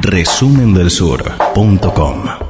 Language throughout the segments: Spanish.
resumendelsur.com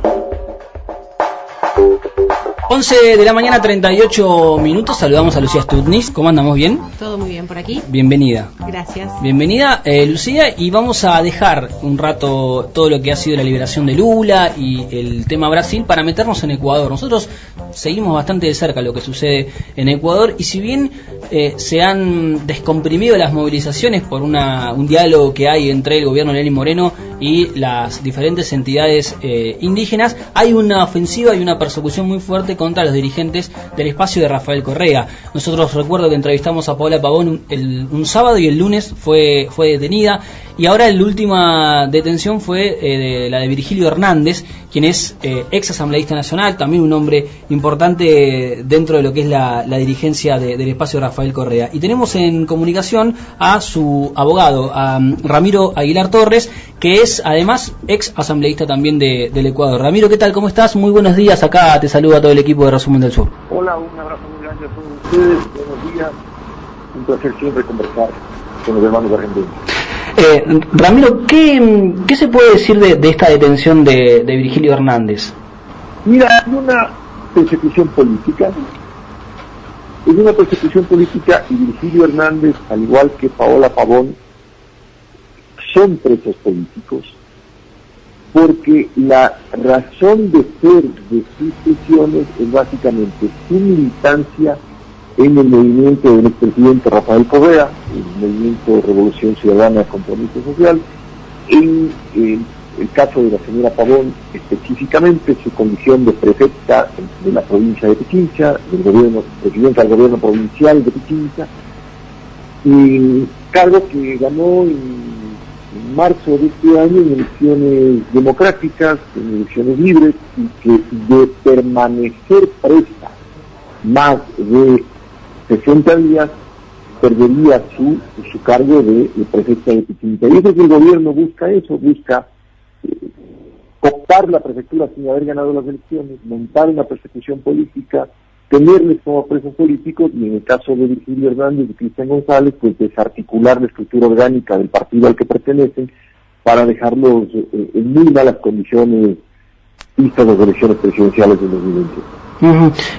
11 de la mañana, 38 minutos. Saludamos a Lucía Stutnis. ¿Cómo andamos? ¿Bien? Todo muy bien por aquí. Bienvenida. Gracias. Bienvenida, eh, Lucía. Y vamos a dejar un rato todo lo que ha sido la liberación de Lula y el tema Brasil para meternos en Ecuador. Nosotros seguimos bastante de cerca lo que sucede en Ecuador y si bien eh, se han descomprimido las movilizaciones por una, un diálogo que hay entre el gobierno de Lenín Moreno y las diferentes entidades eh, indígenas, hay una ofensiva y una persecución muy fuerte contra los dirigentes del espacio de Rafael Correa. Nosotros recuerdo que entrevistamos a Paola Pavón un, un sábado y el lunes fue, fue detenida y ahora la última detención fue eh, de, la de Virgilio Hernández, quien es ex asambleísta nacional, también un hombre importante dentro de lo que es la, dirigencia del espacio Rafael Correa. Y tenemos en comunicación a su abogado, a mm, Ramiro Aguilar Torres, que es además ex asambleísta también del Ecuador. Ramiro, ¿qué tal? ¿Cómo estás? Muy buenos días. Acá te saluda todo el equipo de Resumen del Sur. Hola, un abrazo muy grande a todos ustedes. Buenos días. Un placer siempre conversar con los hermanos argentinos. Eh, Ramiro, ¿qué, ¿qué, se puede decir de, de esta detención de, de, Virgilio Hernández? Mira, hay una persecución política. Es una persecución política y Virgilio Hernández, al igual que Paola Pavón, son presos políticos porque la razón de ser de sus prisiones es básicamente su militancia en el movimiento del expresidente Rafael Correa, el movimiento de Revolución Ciudadana Compromiso Social, en el caso de la señora Pavón, específicamente su condición de prefecta de la provincia de Pichincha, del gobierno, presidenta del gobierno provincial de Pichincha, y cargo que ganó en, marzo de este año en elecciones democráticas, en elecciones libres, y que de permanecer presta más de 60 días perdería su, su cargo de, prefecta de Pichincha. Y eso que el gobierno busca eso, busca la prefectura sin haber ganado las elecciones, montar una persecución política, tenerles como presos políticos y en el caso de Virgilio Hernández y Cristian González, pues desarticular la estructura orgánica del partido al que pertenecen para dejarlos eh, en muy malas condiciones vistas las elecciones presidenciales de 2020.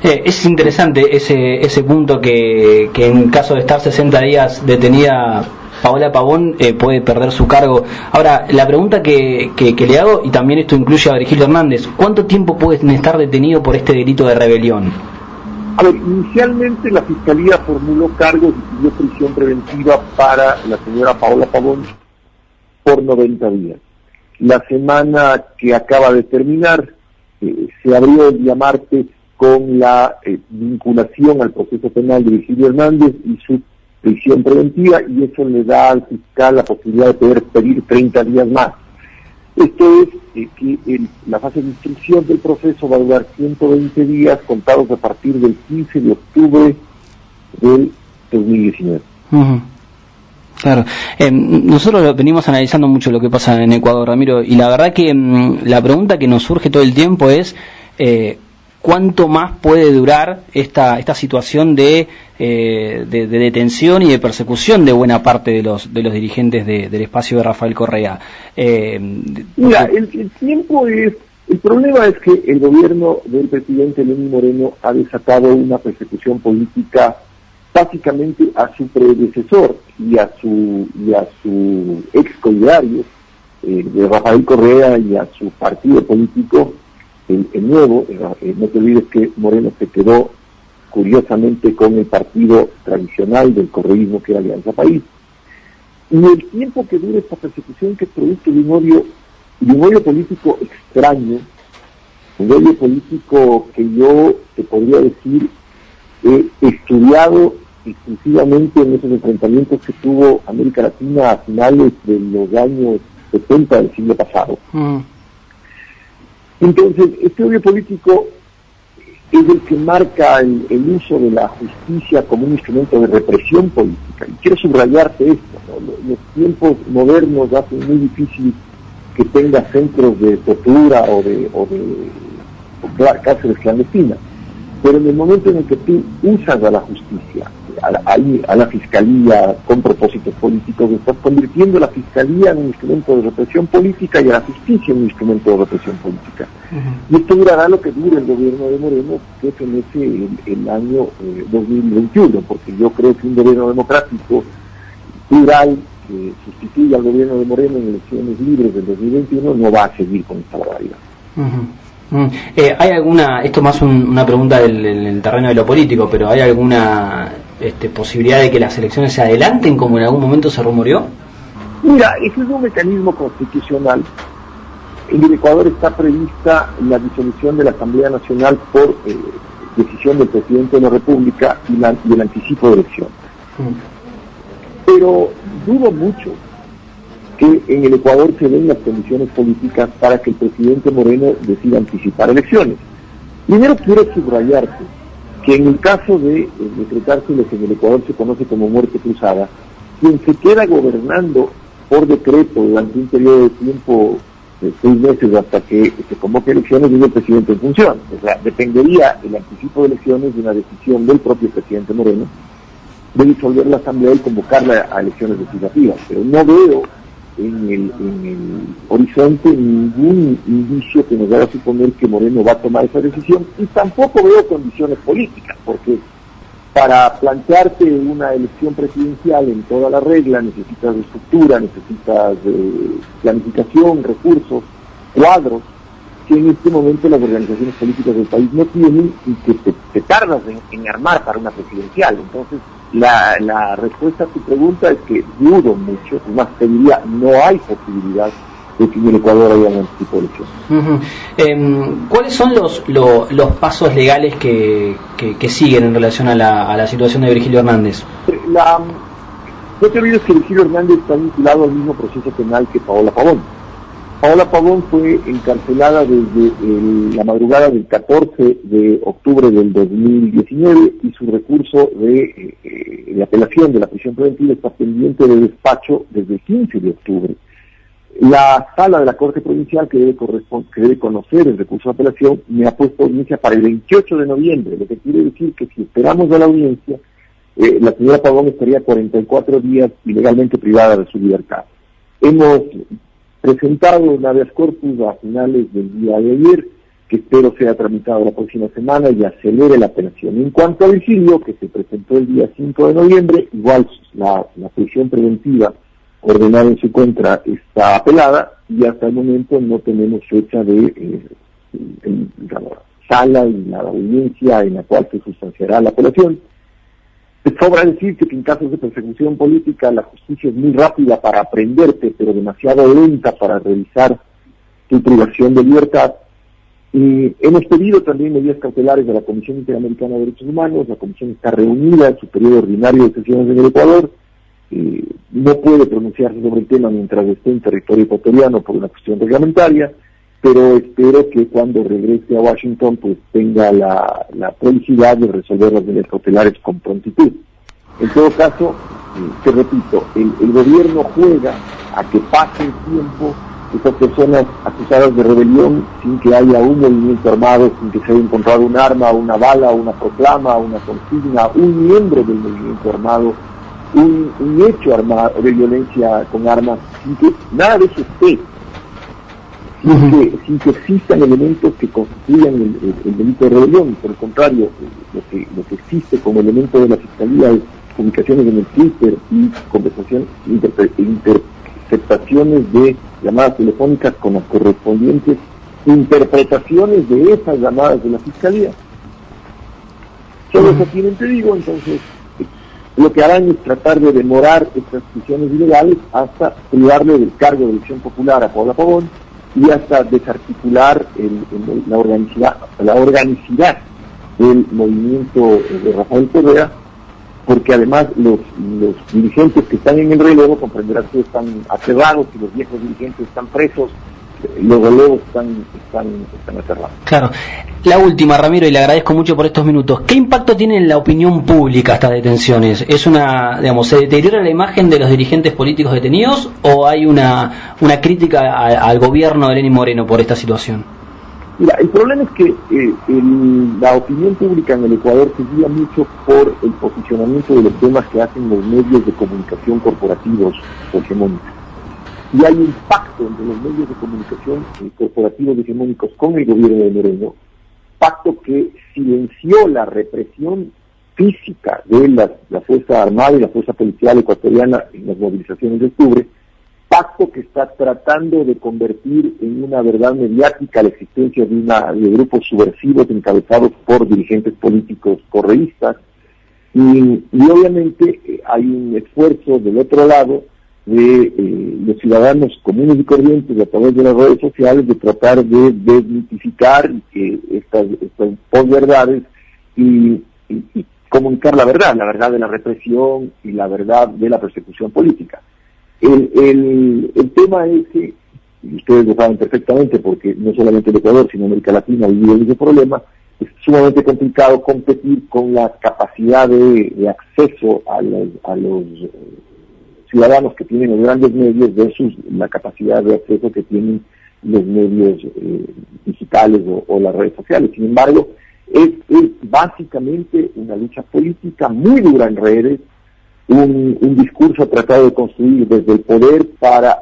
Eh, es interesante ese, ese punto que en caso de estar 60 días detenida Paola Pavón eh, puede perder su cargo. Ahora, la pregunta que, que, le hago, y también esto incluye a Virgilio Hernández, ¿cuánto tiempo puede estar detenido por este delito de rebelión? A ver, inicialmente la Fiscalía formuló cargos y pidió prisión preventiva para la señora Paola Pavón por 90 días. La semana que acaba de terminar, eh, se abrió el día martes con la eh, vinculación al proceso penal de Virgilio Hernández y su prisión preventiva y eso le da al fiscal la posibilidad de poder pedir 30 días más. Esto es eh, que la fase de instrucción del proceso va a durar 120 días contados a partir del 15 de octubre del 2019. Claro, eh, nosotros venimos analizando mucho lo que pasa en Ecuador, Ramiro, y la verdad que mm, la pregunta que nos surge todo el tiempo es eh, cuánto más puede durar esta, esta situación de, eh, de, detención y de persecución de buena parte de los, de los dirigentes del espacio de Rafael Correa. Eh, Mira, el, tiempo es... El problema es que el gobierno del presidente Lenín Moreno ha desatado una persecución política básicamente a su predecesor y a su, y a su ex eh, de Rafael Correa y a su partido político el, nuevo, eh, no te olvides que Moreno se quedó curiosamente con el partido tradicional del correísmo que era Alianza País. Y el tiempo que dure esta persecución que produce de un odio, de un odio político extraño, un odio político que yo te podría decir he estudiado exclusivamente en esos enfrentamientos que tuvo América Latina a finales de los años 70 del siglo pasado. Mm. Entonces, este odio político es el que marca el, uso de la justicia como un instrumento de represión política. Y quiero subrayarte esto, los tiempos modernos hacen muy difícil que tenga centros de tortura o de, o de cárceles clandestinas. Pero en el momento en el que tú usas a la justicia, a la, a la fiscalía con propósitos políticos, estás convirtiendo a la fiscalía en un instrumento de represión política y a la justicia en un instrumento de represión política. Y esto durará lo que dure el gobierno de Moreno, que es en ese el, año 2021, porque yo creo que un gobierno democrático, plural, que sustituya al gobierno de Moreno en elecciones libres del 2021, no va a seguir con esta barbaridad. Eh, ¿Hay alguna, esto más una pregunta del, terreno de lo político, pero ¿hay alguna este, posibilidad de que las elecciones se adelanten como en algún momento se rumoreó? Mira, ese es un mecanismo constitucional. En el Ecuador está prevista la disolución de la Asamblea Nacional por eh, decisión del presidente de la República y, el anticipo de elecciones. Mm. Pero dudo mucho que en el Ecuador se den las condiciones políticas para que el presidente Moreno decida anticipar elecciones. Primero quiero subrayarte que en el caso de decretarse lo que en el Ecuador se conoce como muerte cruzada, quien se queda gobernando por decreto durante un periodo de tiempo de seis meses hasta que se convoque elecciones es el presidente en función. O sea, dependería el anticipo de elecciones de una decisión del propio presidente Moreno de disolver la Asamblea y convocarla a elecciones legislativas. Pero no veo en el, en el horizonte ningún indicio que nos haga suponer que Moreno va a tomar esa decisión y tampoco veo condiciones políticas, porque para plantearte una elección presidencial en toda la regla necesitas estructura, necesitas planificación, recursos, cuadros, que en este momento las organizaciones políticas del país no tienen y que te, tardas en, armar para una presidencial. Entonces, la, la respuesta a tu pregunta es que dudo mucho, más te diría, no hay posibilidad de que en el Ecuador haya un tipo de elección. Em, ¿Cuáles son los, los pasos legales que, que, siguen en relación a la, a la situación de Virgilio Hernández? La, no te olvides que Virgilio Hernández está vinculado al mismo proceso penal que Paola Pavón. Paola Pavón fue encarcelada desde la madrugada del 14 de octubre del 2019 y su recurso de, eh, apelación de la prisión preventiva está pendiente de despacho desde el 15 de octubre. La sala de la Corte Provincial que debe, que debe conocer el recurso de apelación me ha puesto audiencia para el 28 de noviembre, lo que quiere decir que si esperamos a la audiencia, eh, la señora Pavón estaría 44 días ilegalmente privada de su libertad. Hemos presentado un habeas corpus a finales del día de ayer, que espero sea tramitado la próxima semana y acelere la apelación. En cuanto a Virgilio, que se presentó el día 5 de noviembre, igual la, prisión preventiva ordenada en su contra está apelada y hasta el momento no tenemos fecha de eh, sala y la audiencia en la cual se sustanciará la apelación. Sobra decir que en casos de persecución política la justicia es muy rápida para aprenderte, pero demasiado lenta para revisar tu privación de libertad. Y hemos pedido también medidas cautelares de la Comisión Interamericana de Derechos Humanos. La Comisión está reunida en su periodo ordinario de sesiones en el Ecuador. no puede pronunciarse sobre el tema mientras esté en territorio ecuatoriano por una cuestión reglamentaria pero espero que cuando regrese a Washington pues tenga la, la felicidad de resolver las medidas cautelares con prontitud. En todo caso, eh, te repito, el, el, gobierno juega a que pase el tiempo estas personas acusadas de rebelión sin que haya un movimiento armado, sin que se haya encontrado un arma, una bala, una proclama, una consigna, un miembro del movimiento armado, un, un hecho armado de violencia con armas, sin que nada de eso esté sin, que, existan elementos que constituyan el, delito de rebelión. Por el contrario, lo que, lo que existe como elemento de la Fiscalía es publicaciones en el Twitter y conversaciones, interceptaciones de llamadas telefónicas con las correspondientes interpretaciones de esas llamadas de la Fiscalía. Solo eso tienen, te digo, entonces lo que harán es tratar de demorar estas prisiones ilegales hasta privarle del cargo de elección popular a Paula Pavón y hasta desarticular la, organicidad, la organicidad del movimiento de Rafael Correa, porque además los, dirigentes que están en el relevo comprenderán que están aterrados y los viejos dirigentes están presos los relevos están, están, están aterrados. Claro. La última, Ramiro, y le agradezco mucho por estos minutos. ¿Qué impacto tiene en la opinión pública estas detenciones? ¿Es una, digamos, se deteriora la imagen de los dirigentes políticos detenidos o hay una, una crítica al gobierno de Lenín Moreno por esta situación? Mira, el problema es que eh, la opinión pública en el Ecuador se guía mucho por el posicionamiento de los temas que hacen los medios de comunicación corporativos hegemónicos. Y hay un pacto entre los medios de comunicación corporativos hegemónicos con el gobierno de Moreno, pacto que silenció la represión física de la, la Fuerza Armada y la Fuerza Policial ecuatoriana en las movilizaciones de octubre, pacto que está tratando de convertir en una verdad mediática la existencia de, una, de grupos subversivos encabezados por dirigentes políticos correístas. Y, obviamente eh, hay un esfuerzo del otro lado de eh, los ciudadanos comunes y corrientes a través de las redes sociales de tratar de desmitificar estas, estas posverdades y, y comunicar la verdad, la verdad de la represión y la verdad de la persecución política. El, el, tema es que, y ustedes lo saben perfectamente, porque no solamente el Ecuador, sino América Latina vive ese problema, es sumamente complicado competir con la capacidad de, acceso a los, a los eh, ciudadanos que tienen los grandes medios versus la capacidad de acceso que tienen los medios eh, digitales o, las redes sociales. Sin embargo, es, es, básicamente una lucha política muy dura en redes, un, discurso tratado de construir desde el poder para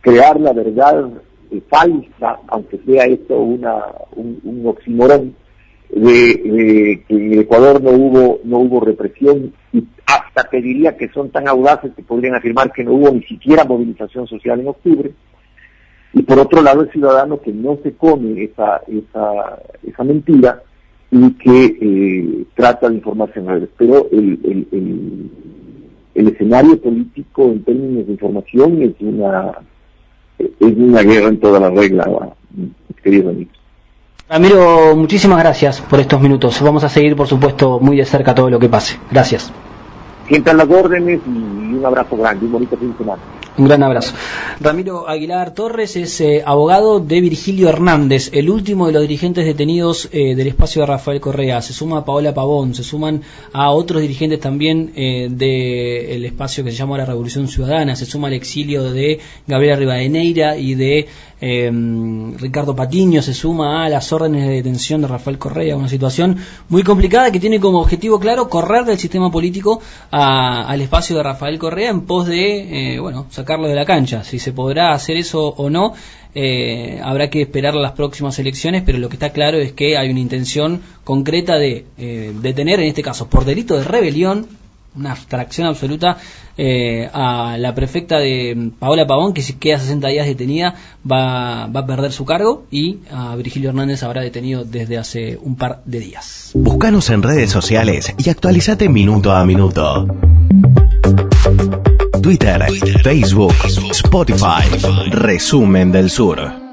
crear la verdad eh, falsa, aunque sea esto una, un, oxímoron, de, que en Ecuador no hubo, no hubo represión y hasta te diría que son tan audaces que podrían afirmar que no hubo ni siquiera movilización social en octubre. Y por otro lado el ciudadano que no se come esa, esa, esa mentira y que eh, trata de informarse en redes. Pero el, el el escenario político en términos de información es una es una guerra en toda la regla, querido amigo. Ramiro, muchísimas gracias por estos minutos. Vamos a seguir, por supuesto, muy de cerca todo lo que pase. Gracias. Sientan las órdenes y un abrazo grande, un bonito fin de semana. Un gran abrazo. Ramiro Aguilar Torres es eh, abogado de Virgilio Hernández, el último de los dirigentes detenidos eh, del espacio de Rafael Correa. Se suma a Paola Pavón, se suman a otros dirigentes también eh, del espacio que se llama la Revolución Ciudadana, se suma al exilio de Gabriela Rivadeneira y de Em, Ricardo Patiño se suma a las órdenes de detención de Rafael Correa, una situación muy complicada que tiene como objetivo claro correr del sistema político al espacio de Rafael Correa en pos de, eh, bueno, sacarlo de la cancha. Si se podrá hacer eso o no, eh, habrá que esperar las próximas elecciones, pero lo que está claro es que hay una intención concreta de eh, detener, en este caso, por delito de rebelión, una abstracción absoluta eh, a la prefecta de Paola Pavón, que si queda 60 días detenida va, va a perder su cargo, y a Virgilio Hernández habrá detenido desde hace un par de días. Búscanos en redes sociales y actualizate minuto a minuto. Twitter, Facebook, Spotify, Resumen del Sur.